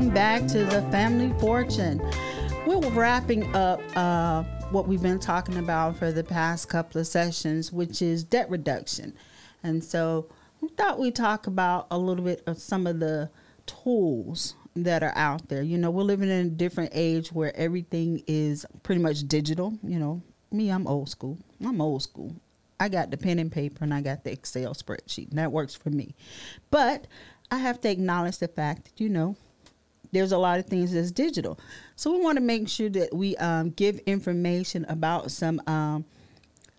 welcome back to the Family Fortune. We're wrapping up uh, what we've been talking about for the past couple of sessions, which is debt reduction. And so we thought we'd talk about a little bit of some of the tools that are out there. You know, we're living in a different age where everything is pretty much digital. You know, me, I'm old school. I'm old school. I got the pen and paper and I got the Excel spreadsheet, and that works for me. But I have to acknowledge the fact that, you know, there's a lot of things that's digital. So we want to make sure that we um, give information about some um,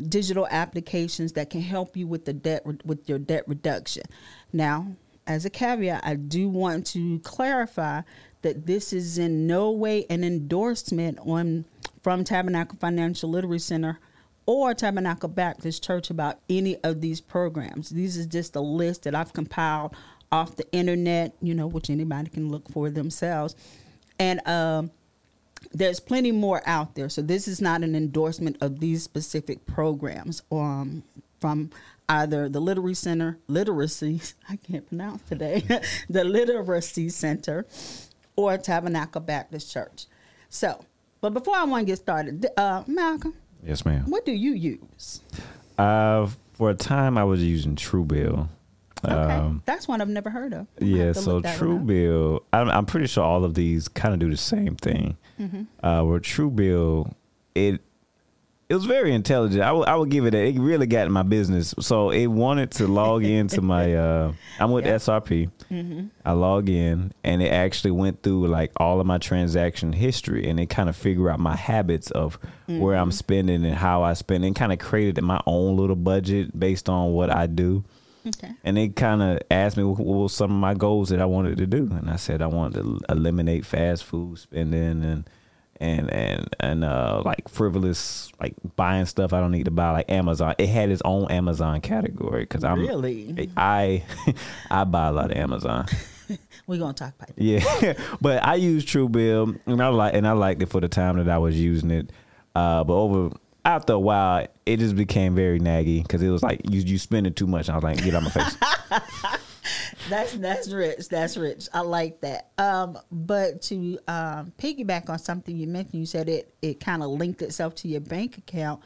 digital applications that can help you with the debt with your debt reduction. Now, as a caveat, I do want to clarify that this is in no way an endorsement on from Tabernacle Financial Literacy Center or Tabernacle Baptist Church about any of these programs. These is just a list that I've compiled off the internet, you know, which anybody can look for themselves. And um, there's plenty more out there. So this is not an endorsement of these specific programs um, from either the Literacy Center, Literacy, I can't pronounce today, the Literacy Center, or Tabernacle Baptist Church. So, but before I want to get started, uh, Malcolm. Yes, ma'am. What do you use? Uh, for a time, I was using Truebill. Okay, um, that's one I've never heard of. I'll yeah, so Truebill, I'm, I'm pretty sure all of these kind of do the same thing. Mm-hmm. Uh, where Truebill, it it was very intelligent. I would I would give it a, it really got in my business. So it wanted to log into my uh I'm with SRP. Mm-hmm. I log in and it actually went through like all of my transaction history and it kind of figure out my habits of mm-hmm. where I'm mm-hmm. spending and how I spend and kind of created my own little budget based on what I do. Okay. And they kind of asked me what, what were some of my goals that I wanted to do, and I said I wanted to eliminate fast food spending and and and and uh like frivolous like buying stuff I don't need to buy like Amazon. It had its own Amazon category because I'm really I I buy a lot of Amazon. We're gonna talk about it. Yeah, but I use Truebill and I like and I liked it for the time that I was using it. Uh, but over after a while, it just became very naggy because it was like you you spending too much. I was like, get out my face. that's that's rich. That's rich. I like that. Um, but to um, piggyback on something you mentioned, you said it it kind of linked itself to your bank account.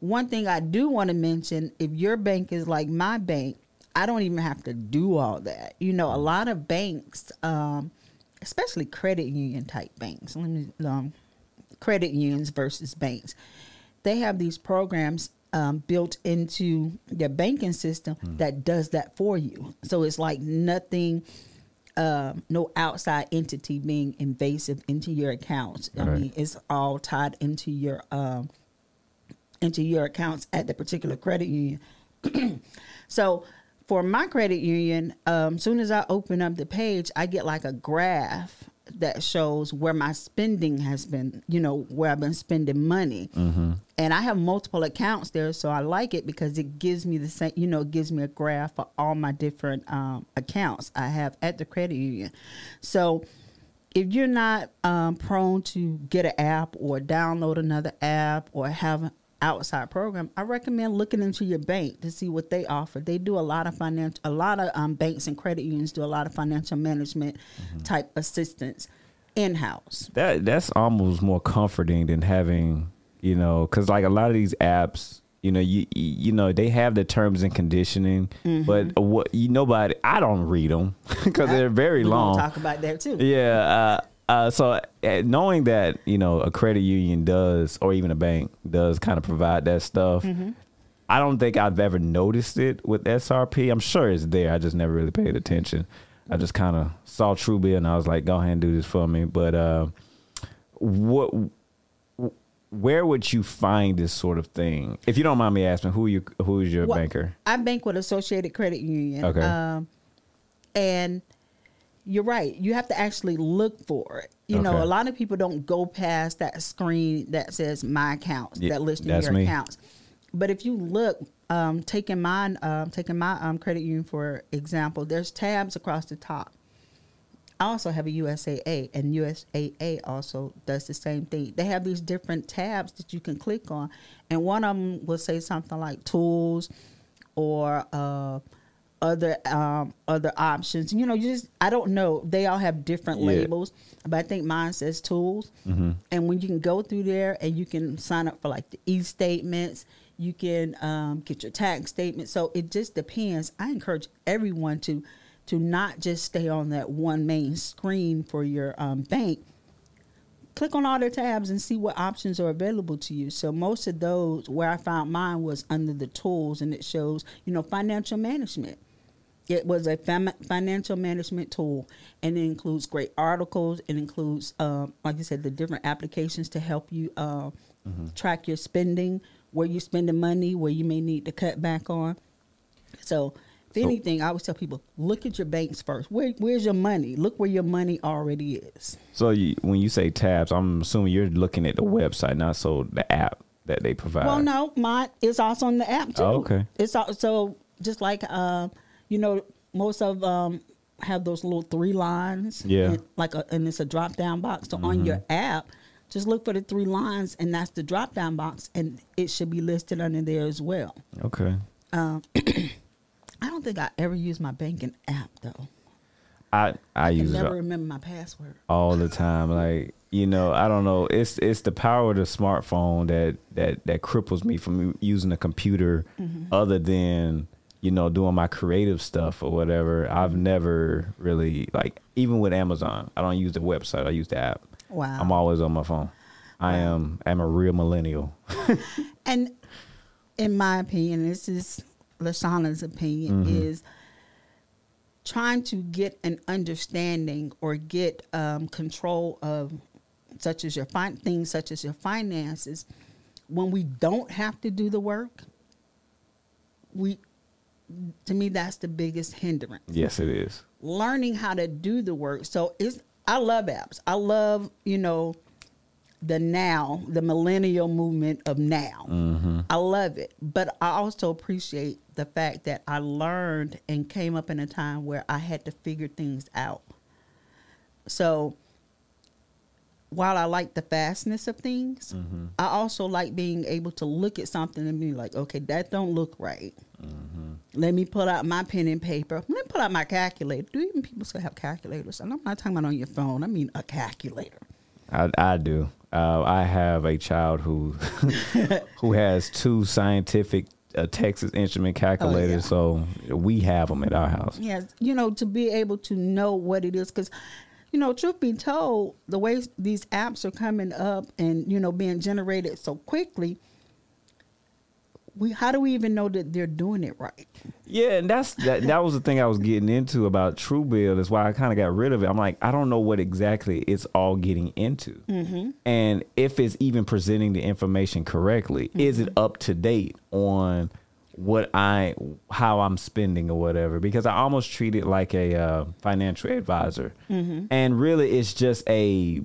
One thing I do want to mention: if your bank is like my bank, I don't even have to do all that. You know, a lot of banks, um, especially credit union type banks, let me um, credit unions versus banks they have these programs um, built into their banking system mm. that does that for you. So it's like nothing, uh, no outside entity being invasive into your accounts. Right. I mean, it's all tied into your um, into your accounts at the particular credit union. so for my credit union, um, soon as I open up the page, I get like a graph that shows where my spending has been, you know, where I've been spending money. Mm-hmm. And I have multiple accounts there, so I like it because it gives me the same, you know, it gives me a graph for all my different um, accounts I have at the credit union. So if you're not um, prone to get an app or download another app or have outside program, I recommend looking into your bank to see what they offer. They do a lot of financial, a lot of um, banks and credit unions do a lot of financial management mm-hmm. type assistance in house. That that's almost more comforting than having you know, because like a lot of these apps. You know, you you know they have the terms and conditioning, mm-hmm. but what you nobody I don't read them because they're very long. Talk about that too. Yeah, uh, uh, so uh, knowing that you know a credit union does, or even a bank does, kind of provide that stuff. Mm-hmm. I don't think I've ever noticed it with SRP. I'm sure it's there. I just never really paid attention. I just kind of saw Truebill and I was like, "Go ahead and do this for me." But uh, what? Where would you find this sort of thing? If you don't mind me asking, who you who is your well, banker? I bank with Associated Credit Union. Okay. Um, and you're right. You have to actually look for it. You okay. know, a lot of people don't go past that screen that says my accounts, yeah, that listing your me. accounts. But if you look, um, taking mine, um, taking my um, credit union for example, there's tabs across the top. I also have a USAA, and USAA also does the same thing. They have these different tabs that you can click on, and one of them will say something like tools or uh, other um, other options. You know, you just I don't know. They all have different Yeah. labels, but I think mine says tools. And when you can go through there and you can sign up for like the e statements, you can um, get your tax statement. So it just depends. I encourage everyone to to not just stay on that one main screen for your um, bank click on all their tabs and see what options are available to you. So most of those where I found mine was under the tools and it shows, you know, financial management. It was a fam- financial management tool and it includes great articles. It includes, um, like I said, the different applications to help you uh, track your spending, where you're spending money, where you may need to cut back on. So, if So- anything, I always tell people look at your banks first. Where, where's your money? Look where your money already is. So you, when you say tabs, I'm assuming you're looking at the website, not so the app that they provide. Well, no, mine is also on the app too. Oh, okay. It's also just like uh, you know, most of um have those little three lines. Yeah. and like a, and it's a drop down box. So on your app, just look for the three lines, and that's the drop down box, and it should be listed under there as well. Okay. I don't think I ever use my banking app though. I I I use never it remember my password. all the time. Like you know, I don't know. It's it's the power of the smartphone that that that cripples me from using a computer, Mm-hmm. other than you know doing my creative stuff or whatever. I've never really like even with Amazon. I don't use the website. I use the app. Wow. I'm always on my phone. I am I'm a real millennial. And in my opinion, this is Lashana's opinion, is trying to get an understanding or get um, control of such as your fin- things such as your finances when we don't have to do the work we to me that's the biggest hindrance yes, it is. learning how to do the work. So it's I love apps. I love, you know, the now, the millennial movement of now. Mm-hmm. I love it. But I also appreciate the fact that I learned and came up in a time where I had to figure things out. So while I like the fastness of things, I also like being able to look at something and be like, okay, that don't look right. Let me pull out my pen and paper. Let me pull out my calculator. Do even people still have calculators? And I'm not talking about on your phone. I mean a calculator. I, I do. Uh, I have a child who who has two scientific uh, Texas Instrument calculators, so we have them at our house. Yes, you know, to be able to know what it is, because, you know, truth be told, the way these apps are coming up and you know being generated so quickly, we how do we even know that they're doing it right? Yeah, and that's that. That was the thing I was getting into about Truebill. That's why I kind of got rid of it. I'm like, I don't know what exactly it's all getting into, mm-hmm. and if it's even presenting the information correctly. Is it up to date on what I how I'm spending or whatever? Because I almost treat it like a uh, financial advisor, and really, it's just a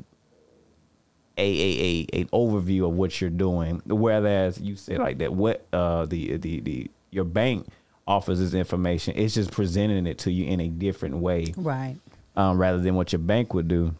a, a, a an overview of what you're doing. Whereas you say like that, what uh the the the your bank offers this information, it's just presenting it to you in a different way, Right. um, rather than what your bank would do.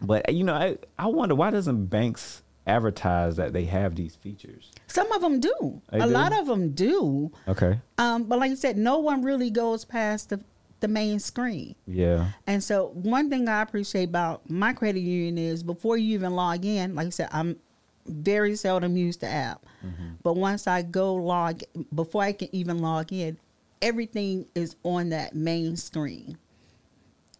But you know, I I wonder why doesn't banks advertise that they have these features? Some of them do. They a do? lot of them do. Okay, Um, but like you said, no one really goes past the the main screen. yeah, And so one thing I appreciate about my credit union is before you even log in, like I said, I'm very seldom use the app. But once I go log before I can even log in, everything is on that main screen.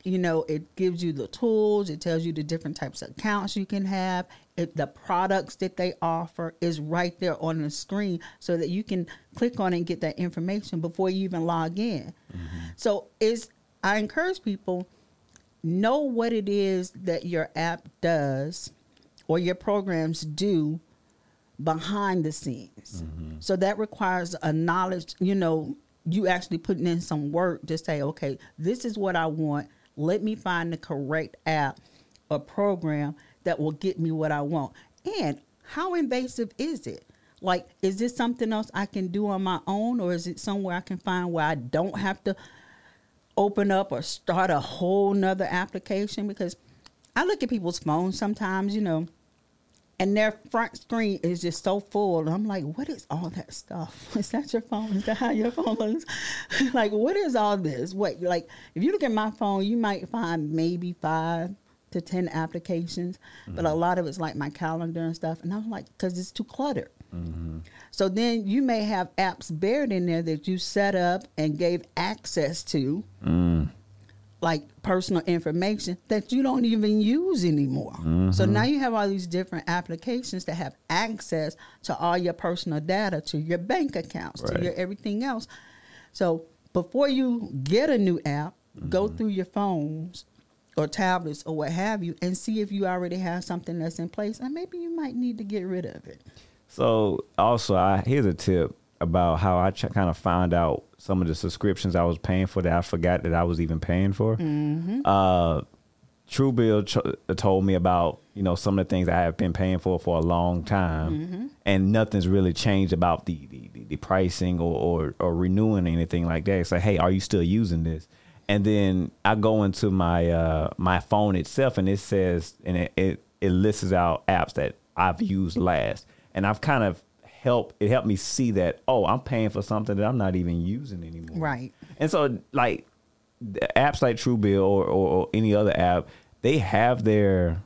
You know, it gives you the tools, it tells you the different types of accounts you can have, it, the products that they offer is right there on the screen so that you can click on and get that information before you even log in. Mm-hmm. So it's I encourage people know what it is that your app does or your programs do behind the scenes. Mm-hmm. So that requires a knowledge, you know, you actually putting in some work to say, okay, this is what I want. Let me find the correct app or program that will get me what I want. And how invasive is it? Like, is this something else I can do on my own, or is it somewhere I can find where I don't have to open up or start a whole nother application? Because I look at people's phones sometimes, you know, and their front screen is just so full. I'm like, what is all that stuff? Is that your phone? Is that how your phone looks? like, what is all this? What, like, if you look at my phone, you might find maybe five to 10 applications, mm-hmm. but a mm-hmm. lot of it's like my calendar and stuff. And I'm like, because it's too cluttered. Mm-hmm. So then you may have apps buried in there that you set up and gave access to. Mm like personal information that you don't even use anymore. Mm-hmm. So now you have all these different applications that have access to all your personal data, to your bank accounts, right. to your everything else. So before you get a new app, mm-hmm. go through your phones or tablets or what have you and see if you already have something that's in place and maybe you might need to get rid of it. So also I here's a tip about how I ch- kind of found out some of the subscriptions I was paying for that I forgot that I was even paying for. Mm-hmm. Uh, Truebill ch- told me about you know some of the things I have been paying for for a long time, mm-hmm. and nothing's really changed about the the, the pricing or, or, or renewing anything like that. It's like, hey, are you still using this? And then I go into my uh, my phone itself, and it says and it, it it lists out apps that I've used last, and I've kind of help it helped me see that oh i'm paying for something that i'm not even using anymore. Right. And so like apps like truebill or, or, or any other app they have their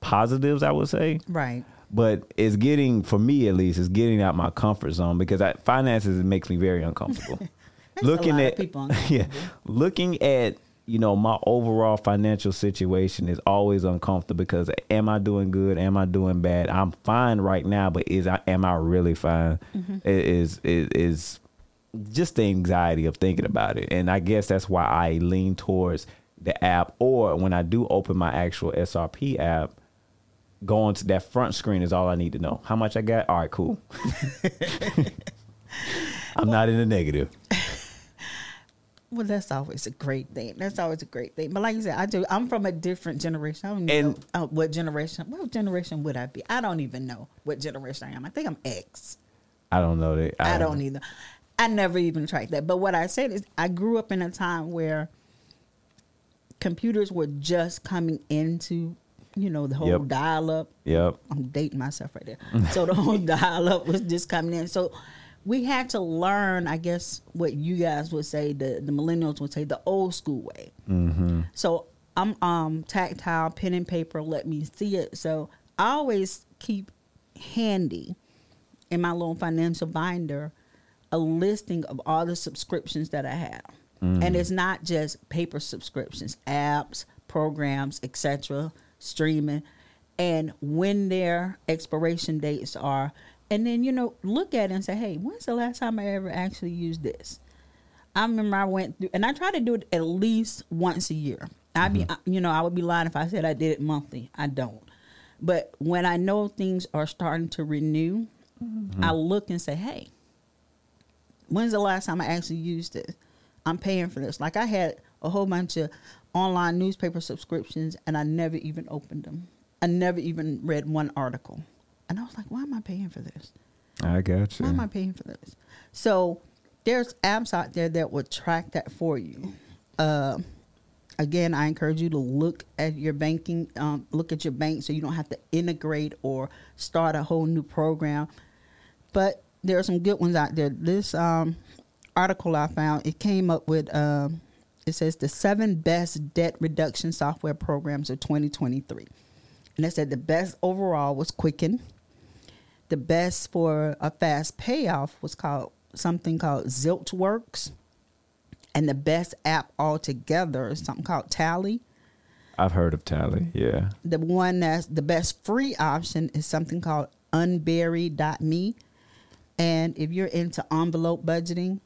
positives i would say. Right. But it's getting for me at least it's getting out my comfort zone because I, finances it makes me very uncomfortable looking at yeah looking at you know, my overall financial situation is always uncomfortable because am I doing good? Am I doing bad? I'm fine right now, but is I am I really fine? Mm-hmm. Is is is just the anxiety of thinking about it, and I guess that's why I lean towards the app. Or when I do open my actual SRP app, going to that front screen is all I need to know. How much I got? All right, cool. I'm not in the negative. Well, that's always a great thing. That's always a great thing. But like you said, I do. I'm from a different generation. I don't and, know uh, what generation. What generation would I be? I don't even know what generation I am. I think I'm X. I don't know that. I, I don't either. I never even tried that. But what I said is, I grew up in a time where computers were just coming into, you know, the whole yep. dial up. Yep. I'm dating myself right there. so the whole dial up was just coming in. So we had to learn, I guess, what you guys would say, the, the millennials would say, the old school way. Mm-hmm. So I'm um, tactile, pen and paper, let me see it. So I always keep handy in my little financial binder a listing of all the subscriptions that I have. Mm-hmm. And it's not just paper subscriptions, apps, programs, etc., streaming, and when their expiration dates are and then you know look at it and say, hey, when's the last time I ever actually used this? I remember I went through, and I try to do it at least once a year. I'd mm-hmm. be, you know, I would be lying if I said I did it monthly. I don't. But when I know things are starting to renew, mm-hmm. I look and say, hey, when's the last time I actually used it? I'm paying for this. Like I had a whole bunch of online newspaper subscriptions, and I never even opened them. I never even read one article. And I was like, why am I paying for this? I got you. Why am I paying for this? So there's apps out there that will track that for you. Uh, again, I encourage you to look at your banking, um, look at your bank so you don't have to integrate or start a whole new program. But there are some good ones out there. This um, article I found, it came up with, um, it says the seven best debt reduction software programs of 2023. And it said the best overall was Quicken the best for a fast payoff was called something called Zilchworks, and the best app altogether is something called Tally. I've heard of Tally, yeah. The one that's the best free option is something called Unbury.me. And if you're into envelope budgeting,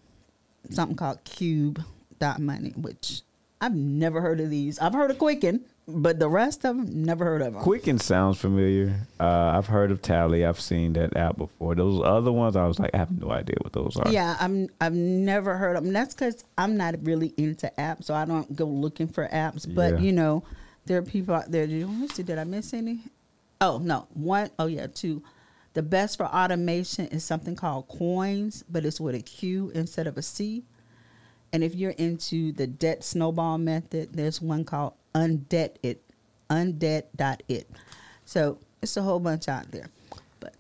something called Qube.money, which I've never heard of these. I've heard of Quicken. But the rest of them, never heard of them. Quicken sounds familiar. Uh, I've heard of Tally. I've seen that app before. Those other ones, I was like, I have no idea what those are. Yeah, I'm. I've never heard of them. That's because I'm not really into apps, so I don't go looking for apps. But yeah. you know, there are people out there. Did, let see, did I miss any? Oh no, one. Oh yeah, two. The best for automation is something called Coins, but it's with a Q instead of a C. And if you're into the debt snowball method, there's one called undebt it, undebt.it. So it's a whole bunch out there. But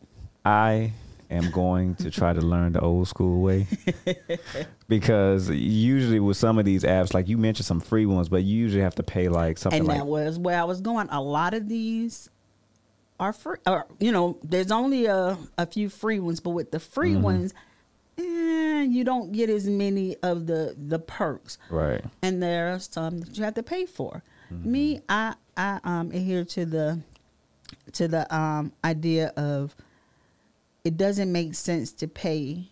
I am going to try to learn the old school way because usually with some of these apps, like you mentioned some free ones, but you usually have to pay like something and like that was where I was going. A lot of these are free, or you know, there's only a a few free ones, but with the free Mm-hmm. ones, eh, you don't get as many of the the perks. right. and there are some that you have to pay for. Mm-hmm. Me, I I um adhere to the to the um idea of it doesn't make sense to pay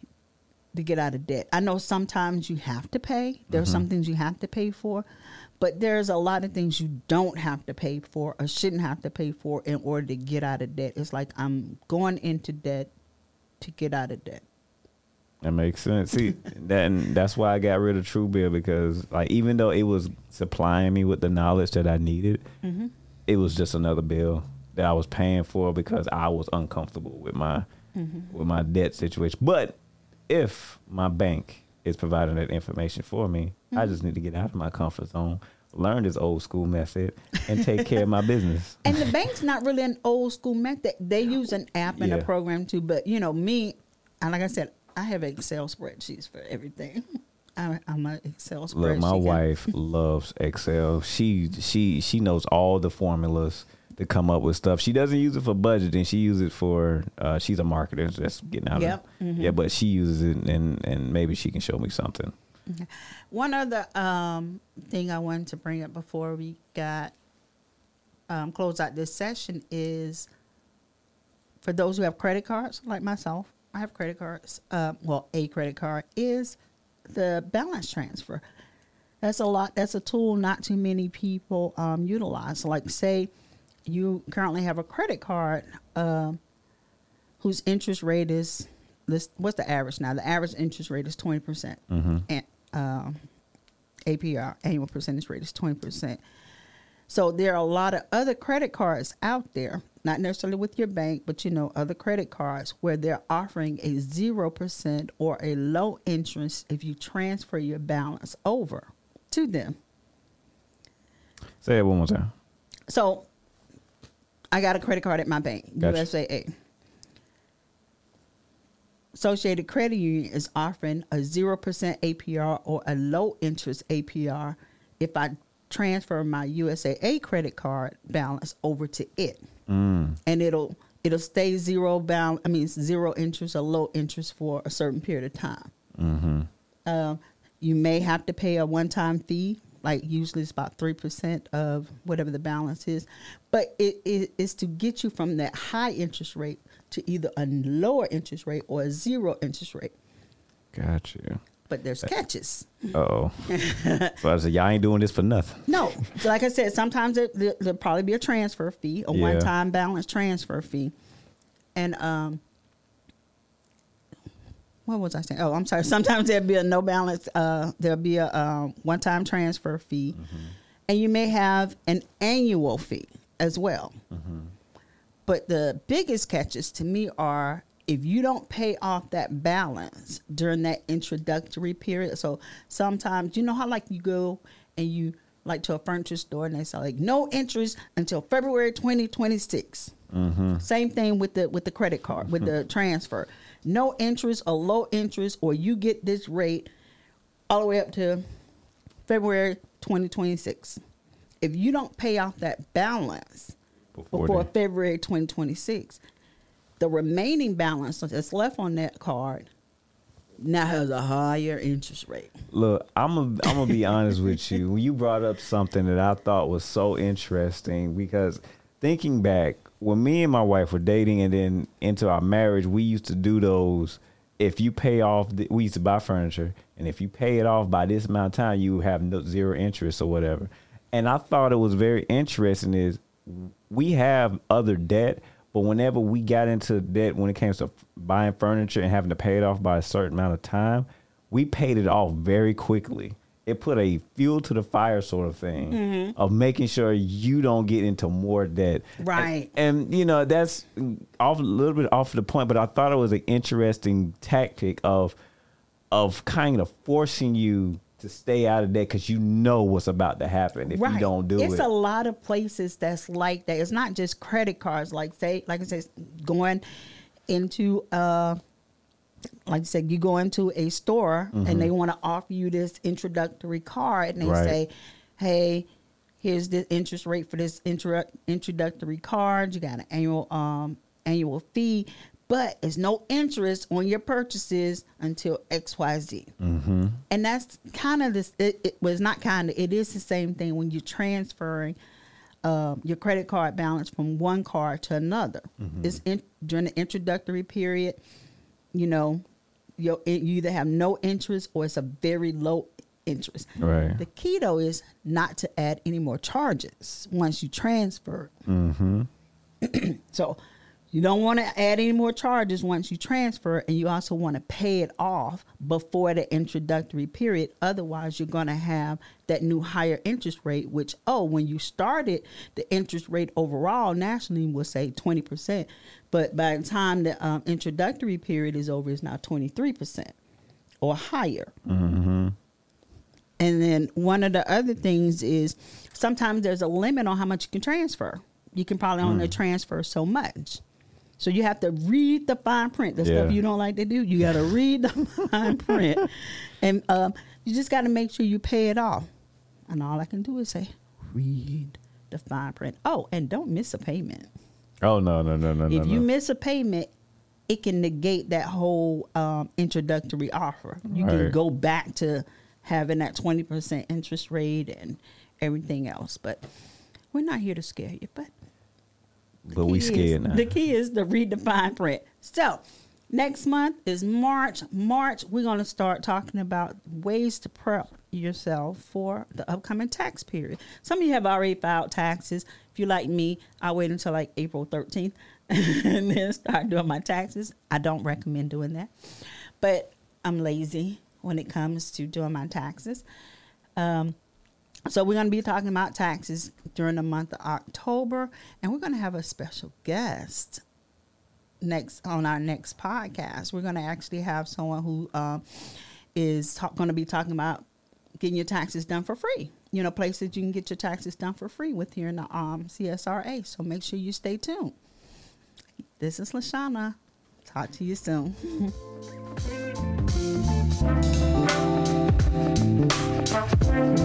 to get out of debt. I know sometimes you have to pay. There Mm-hmm. some things you have to pay for, but there's a lot of things you don't have to pay for or shouldn't have to pay for in order to get out of debt. It's like I'm going into debt to get out of debt. That makes sense. See, that and that's why I got rid of Truebill because like even though it was supplying me with the knowledge that I needed, Mm-hmm. it was just another bill that I was paying for because I was uncomfortable with my Mm-hmm. with my debt situation. But if my bank is providing that information for me, Mm-hmm. I just need to get out of my comfort zone, learn this old school method, and take care of my business. And the bank's not really an old school method. They use an app and Yeah. a program too. But you know, me, and like I said, I have Excel spreadsheets for everything. I, I'm an Excel spreadsheet. Look, my wife loves Excel. She she she knows all the formulas to come up with stuff. She doesn't use it for budgeting. She uses it for uh, she's a marketer. So that's getting out Yep. of Mhm. yeah. But she uses it, and and maybe she can show me something. One other um, thing I wanted to bring up before we got um, close out this session is for those who have credit cards, like myself, I have credit cards. Uh, well, a credit card is the balance transfer. That's a lot. That's a tool not too many people um, utilize. Like, say you currently have a credit card um, whose interest rate is this. What's the average now? The average interest rate is twenty percent Mm-hmm. and um, APR annual percentage rate is twenty percent. So there are a lot of other credit cards out there, not necessarily with your bank, but you know other credit cards where they're offering a zero percent or a low interest if you transfer your balance over to them. Say it one more time. So I got a credit card at my bank, Gotcha. USAA. Associated Credit Union is offering a 0% APR or a low interest APR if I transfer my USAA credit card balance over to it. Mm. And it'll it'll stay zero balance, I mean zero interest or low interest for a certain period of time. Mm-hmm. Um, you may have to pay a one-time fee, like usually it's about three percent of whatever the balance is, but it, it is to get you from that high interest rate to either a lower interest rate or a zero interest rate. Gotcha. But there's catches. Oh. so I said, y'all ain't doing this for nothing. No, so like I said, sometimes it, there, there'll probably be a transfer fee, a Yeah. one-time balance transfer fee, and um, what was I saying? Oh, I'm sorry. Sometimes there'll be a no balance. Uh, there'll be a um, one-time transfer fee, and you may have an annual fee as well. But the biggest catches to me are if you don't pay off that balance during that introductory period. So sometimes you know how like you go and you like to a furniture store and they say like no interest until February 2026. Mm-hmm. Same thing with the with the credit card with the transfer. No interest or low interest or you get this rate all the way up to February 2026. If you don't pay off that balance Before, before. February 2026, the remaining balance that's left on that card now has a higher interest rate. Look, I'm gonna I'm gonna be honest with you. When you brought up something that I thought was so interesting, because thinking back, when me and my wife were dating and then into our marriage, we used to do those. If you pay off, the, we used to buy furniture, and if you pay it off by this amount of time, you have no, zero interest or whatever. And I thought it was very interesting. Is we have other debt, but whenever we got into debt when it came to buying furniture and having to pay it off by a certain amount of time, we paid it off very quickly. It put a fuel to the fire sort of thing mm-hmm. of making sure you don't get into more debt. Right. And, and, you know, that's off a little bit off the point, but I thought it was an interesting tactic of of kind of forcing you to stay out of that because you know what's about to happen if you don't do it's it. It's a lot of places that's like that. It's not just credit cards. Like say, like I said, going into uh, like I said, you go into a store and they want to offer you this introductory card, and they Mm-hmm. Right. say, "Hey, here's the interest rate for this intro- introductory card. You got an annual um annual fee." But it's no interest on your purchases until X Y Z mm-hmm. and that's kind of this it, it was not kind of it is the same thing when you're transferring um, your credit card balance from one card to another it's in, during the introductory period you know you you either have no interest or it's a very low interest Right. the key though is not to add any more charges once you transfer Mm-hmm. so you don't want to add any more charges once you transfer, and you also want to pay it off before the introductory period. Otherwise, you're going to have that new higher interest rate, which, oh, when you started, the interest rate overall nationally was say 20%. But by the time the um, introductory period is over, it's now 23% or higher. Mm-hmm. And then one of the other things is sometimes there's a limit on how much you can transfer. You can probably only transfer so much. So you have to read the fine print. The Yeah. stuff you don't like to do, you got to read the fine print, and um, you just got to make sure you pay it off. And all I can do is say, read the fine print. Oh, and don't miss a payment. Oh no no no no no. if you no. miss a payment, it can negate that whole um, introductory offer. You can Right. go back to having that twenty percent interest rate and everything else. But we're not here to scare you. But but we key is- scared now. The key is to read the fine print. So next month is March. March, we're going to start talking about ways to prep yourself for the upcoming tax period. Some of you have already filed taxes. If you like me, I wait until like April 13th and then start doing my taxes. I don't recommend doing that, but I'm lazy when it comes to doing my taxes. Um, so we're going to be talking about taxes during the month of October, and we're going to have a special guest next on our next podcast. We're going to actually have someone who um, is talk, going to be talking about getting your taxes done for free. You know, places you can get your taxes done for free with here in the um, CSRA. So make sure you stay tuned. This is Lashana. Talk to you soon.